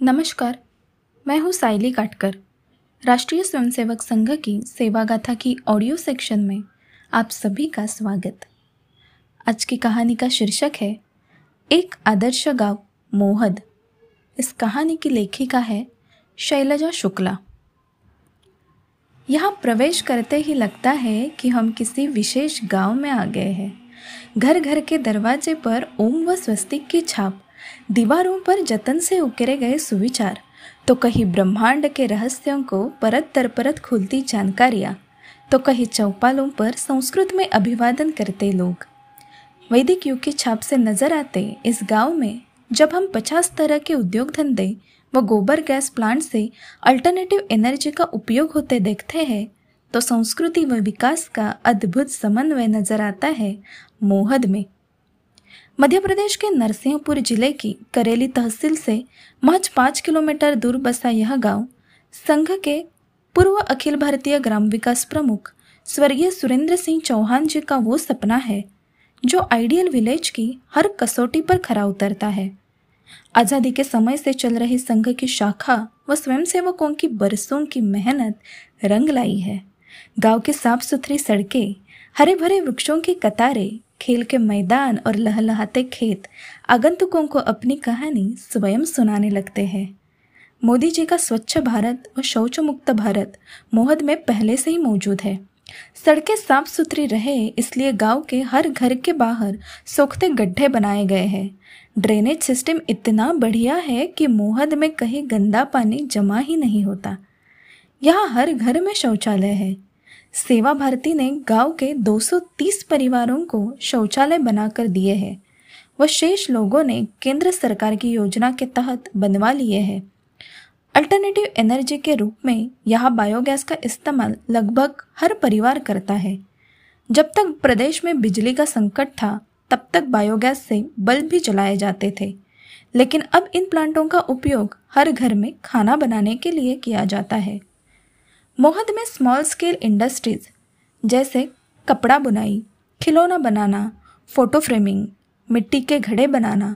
नमस्कार, मैं हूँ साइली काटकर। राष्ट्रीय स्वयंसेवक संघ की सेवा गाथा की ऑडियो सेक्शन में आप सभी का स्वागत। आज की कहानी का शीर्षक है, एक आदर्श गाँव, मोहद। इस कहानी की लेखिका है शैलजा शुक्ला। यहाँ प्रवेश करते ही लगता है कि हम किसी विशेष गाँव में आ गए हैं। घर घर के दरवाजे पर ओम व स्वस्तिक की छाप दीवारों पर जतन से उकेरे गए सुविचार। तो कहीं ब्रह्मांड के रहस्यों को परत दर परत खुलती जानकारियाँ तो कहीं चौपालों पर संस्कृत में अभिवादन करते लोग। वैदिक युग की छाप से नज़र आते इस गाँव में, जब हम पचास तरह के उद्योग धंधे व गोबर गैस प्लांट से अल्टरनेटिव एनर्जी का उपयोग होते देखते हैं तो संस्कृति व विकास का अद्भुत समन्वय नज़र आता है मोहद में। मध्य प्रदेश के नरसिंहपुर ज़िले की करेली तहसील से महज पाँच किलोमीटर दूर बसा यह गाँव संघ के पूर्व अखिल भारतीय ग्राम विकास प्रमुख स्वर्गीय सुरेंद्र सिंह चौहान जी का वो सपना है, जो आइडियल विलेज की हर कसौटी पर खरा उतरता है। आज़ादी के समय से चल रही संघ की शाखा व स्वयंसेवकों की बरसों की मेहनत रंग लाई है। गाँव की साफ़ सुथरी सड़कें हरे भरे वृक्षों की कतारें, खेल के मैदान और लहलहाते खेत आगंतुकों को अपनी कहानी स्वयं सुनाने लगते हैं। मोदी जी का स्वच्छ भारत और शौच मुक्त भारत मोहद में पहले से ही मौजूद है। सड़कें साफ़ सुथरी रहे, इसलिए गाँव के हर घर के बाहर सोखते गड्ढे बनाए गए हैं। ड्रेनेज सिस्टम इतना बढ़िया है कि मोहद में कहीं गंदा पानी जमा ही नहीं होता। यहाँ हर घर में शौचालय है। सेवा भारती ने गाँव के 230 परिवारों को शौचालय बनाकर दिए हैं। व शेष लोगों ने केंद्र सरकार की योजना के तहत बनवा लिए हैं। अल्टरनेटिव एनर्जी के रूप में यहाँ बायोगैस का इस्तेमाल लगभग हर परिवार करता है। जब तक प्रदेश में बिजली का संकट था, तब तक बायोगैस से बल्ब भी जलाए जाते थे। लेकिन अब इन प्लांटों का उपयोग हर घर में खाना बनाने के लिए किया जाता है। मोहद में स्मॉल स्केल इंडस्ट्रीज़ जैसे कपड़ा बुनाई, खिलौना बनाना फ़ोटो फ्रेमिंग मिट्टी के घड़े बनाना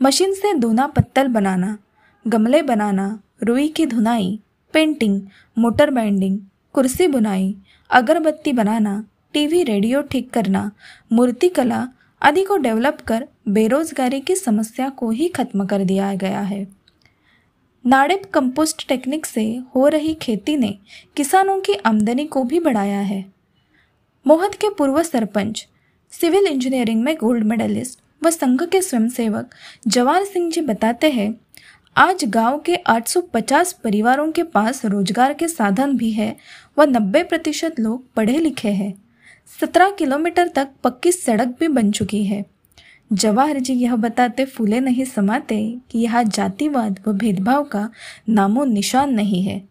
मशीन से दोना पत्तल बनाना, गमले बनाना, रुई की धुनाई पेंटिंग मोटर बाइंडिंग कुर्सी बुनाई, अगरबत्ती बनाना टीवी रेडियो ठीक करना, मूर्ति कला आदि को डेवलप कर बेरोजगारी की समस्या को ही खत्म कर दिया गया है। नाड़ेप कंपोस्ट टेक्निक से हो रही खेती ने किसानों की आमदनी को भी बढ़ाया है। मोहत के पूर्व सरपंच, सिविल इंजीनियरिंग में गोल्ड मेडलिस्ट व संघ के स्वयंसेवक जवाहर सिंह जी बताते हैं, आज गाँव के 850 परिवारों के पास रोज़गार के साधन भी है व 90 प्रतिशत लोग पढ़े लिखे हैं। 17 किलोमीटर तक पक्की सड़क भी बन चुकी है। जवाहर जी यह बताते फूले नहीं समाते कि यह जातिवाद व भेदभाव का नामो निशान नहीं है।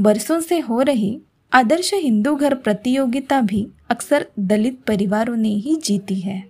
बरसों से हो रही आदर्श हिंदू घर प्रतियोगिता भी अक्सर दलित परिवारों ने ही जीती है।